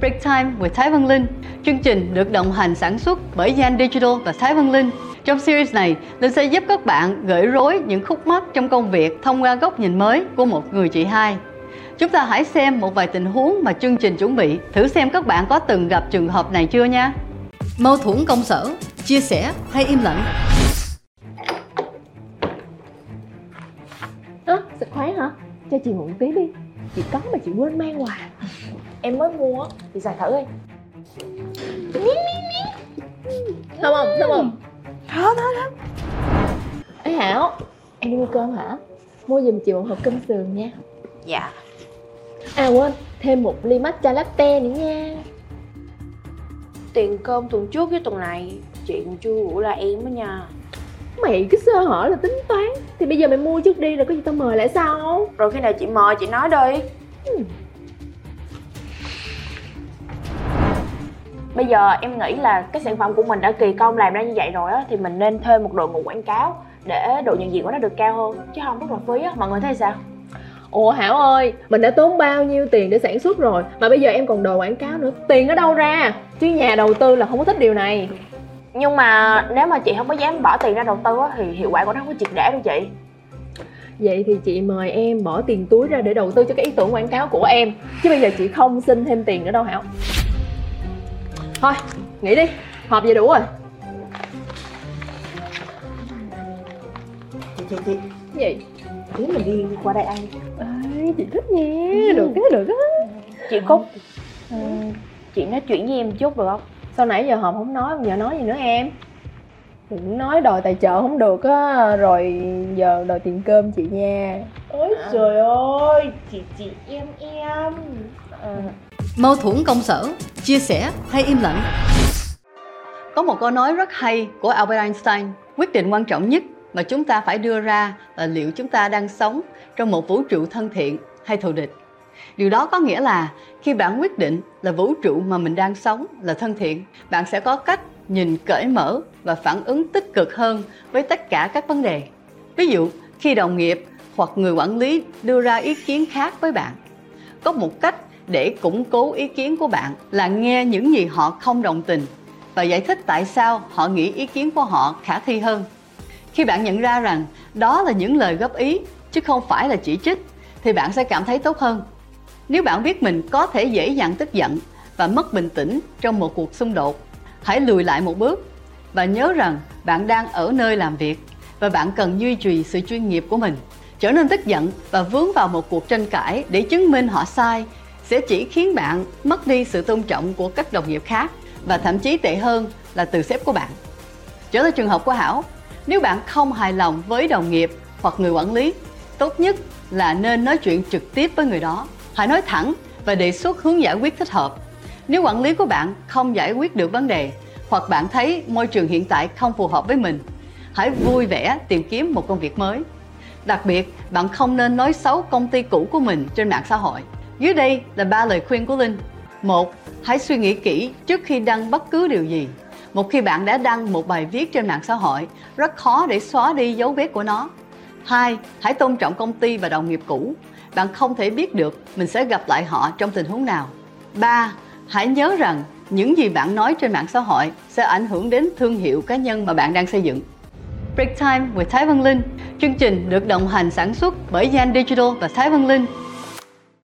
Break Time with Thái Văn Linh. Chương trình được đồng hành sản xuất bởi Gian Digital và Thái Văn Linh. Trong series này, Linh sẽ giúp các bạn gỡ rối những khúc mắc trong công việc thông qua góc nhìn mới của một người chị hai. Chúng ta hãy xem một vài tình huống mà chương trình chuẩn bị, thử xem các bạn có từng gặp trường hợp này chưa nha. Mâu thuẫn công sở, chia sẻ hay im lặng. Ơ, xịt khoái hả? Cho chị mượn tí đi Chị có mà chị quên mang quà Em mới mua á, chị xài thử đi. Thơm không? Thơm không? Thơm thơm thơm Ê Hảo Em đi mua cơm hả? Mua giùm chị một hộp cơm sườn nha. Dạ. À quên, thêm một ly matcha latte nữa nha. Tiền cơm tuần trước với tuần này Chị còn chưa gửi lại em á nha. Mày cứ sơ hở là tính toán. Thì bây giờ mày mua trước đi rồi có gì tao mời lại sao? Rồi khi nào chị mời chị nói đi. Ừ. Bây giờ em nghĩ là cái sản phẩm của mình đã kỳ công làm ra như vậy rồi á Thì mình nên thuê một đội ngũ quảng cáo Để độ nhận diện của nó được cao hơn Chứ không rất là phí á, mọi người thấy sao? Ủa Hảo ơi, mình đã tốn bao nhiêu tiền để sản xuất rồi Mà bây giờ em còn đồ quảng cáo nữa Tiền ở đâu ra? Chứ nhà đầu tư là không có thích điều này. Nhưng mà nếu mà chị không có dám bỏ tiền ra đầu tư á Thì hiệu quả của nó không có triệt để đâu chị. Vậy thì chị mời em bỏ tiền túi ra để đầu tư cho cái ý tưởng quảng cáo của em. Chứ bây giờ chị không xin thêm tiền nữa đâu Hảo Thôi, nghỉ đi, họp vậy đủ rồi. Chị chị chị. Gì? tí mình đi qua đây ăn. Ê, chị thích nha, được cái được á Chị Cúc. Ừ, Chị nói chuyện với em chút được không? Sao nãy giờ họp không nói, giờ nói gì nữa em? Đừng nói đòi tài trợ không được á, rồi giờ đòi tiền cơm chị nha. Ôi trời ơi chị chị em em Mâu thuẫn công sở, chia sẻ hay im lặng. Có một câu nói rất hay của Albert Einstein, quyết định quan trọng nhất mà chúng ta phải đưa ra là liệu chúng ta đang sống trong một vũ trụ thân thiện hay thù địch. Điều đó có nghĩa là khi bạn quyết định là vũ trụ mà mình đang sống là thân thiện, bạn sẽ có cách nhìn cởi mở và phản ứng tích cực hơn với tất cả các vấn đề. Ví dụ, khi đồng nghiệp hoặc người quản lý đưa ra ý kiến khác với bạn, có một cách để củng cố ý kiến của bạn là nghe những gì họ không đồng tình và giải thích tại sao họ nghĩ ý kiến của họ khả thi hơn. Khi bạn nhận ra rằng đó là những lời góp ý chứ không phải là chỉ trích thì bạn sẽ cảm thấy tốt hơn. Nếu bạn biết mình có thể dễ dàng tức giận và mất bình tĩnh trong một cuộc xung đột, hãy lùi lại một bước và nhớ rằng bạn đang ở nơi làm việc và bạn cần duy trì sự chuyên nghiệp của mình. Trở nên tức giận và vướng vào một cuộc tranh cãi để chứng minh họ sai sẽ chỉ khiến bạn mất đi sự tôn trọng của các đồng nghiệp khác và thậm chí tệ hơn là từ sếp của bạn. Trở lại trường hợp của Hảo, nếu bạn không hài lòng với đồng nghiệp hoặc người quản lý, tốt nhất là nên nói chuyện trực tiếp với người đó. Hãy nói thẳng và đề xuất hướng giải quyết thích hợp. Nếu quản lý của bạn không giải quyết được vấn đề hoặc bạn thấy môi trường hiện tại không phù hợp với mình, hãy vui vẻ tìm kiếm một công việc mới. Đặc biệt, bạn không nên nói xấu công ty cũ của mình trên mạng xã hội. Dưới đây là ba lời khuyên của Linh. Một, hãy suy nghĩ kỹ trước khi đăng bất cứ điều gì. Một khi bạn đã đăng một bài viết trên mạng xã hội, rất khó để xóa đi dấu vết của nó. Hai, hãy tôn trọng công ty và đồng nghiệp cũ. Bạn không thể biết được mình sẽ gặp lại họ trong tình huống nào. Ba, hãy nhớ rằng những gì bạn nói trên mạng xã hội sẽ ảnh hưởng đến thương hiệu cá nhân mà bạn đang xây dựng. Break Time with Thái Văn Linh. Chương trình được đồng hành sản xuất bởi Gian Digital và Thái Văn Linh.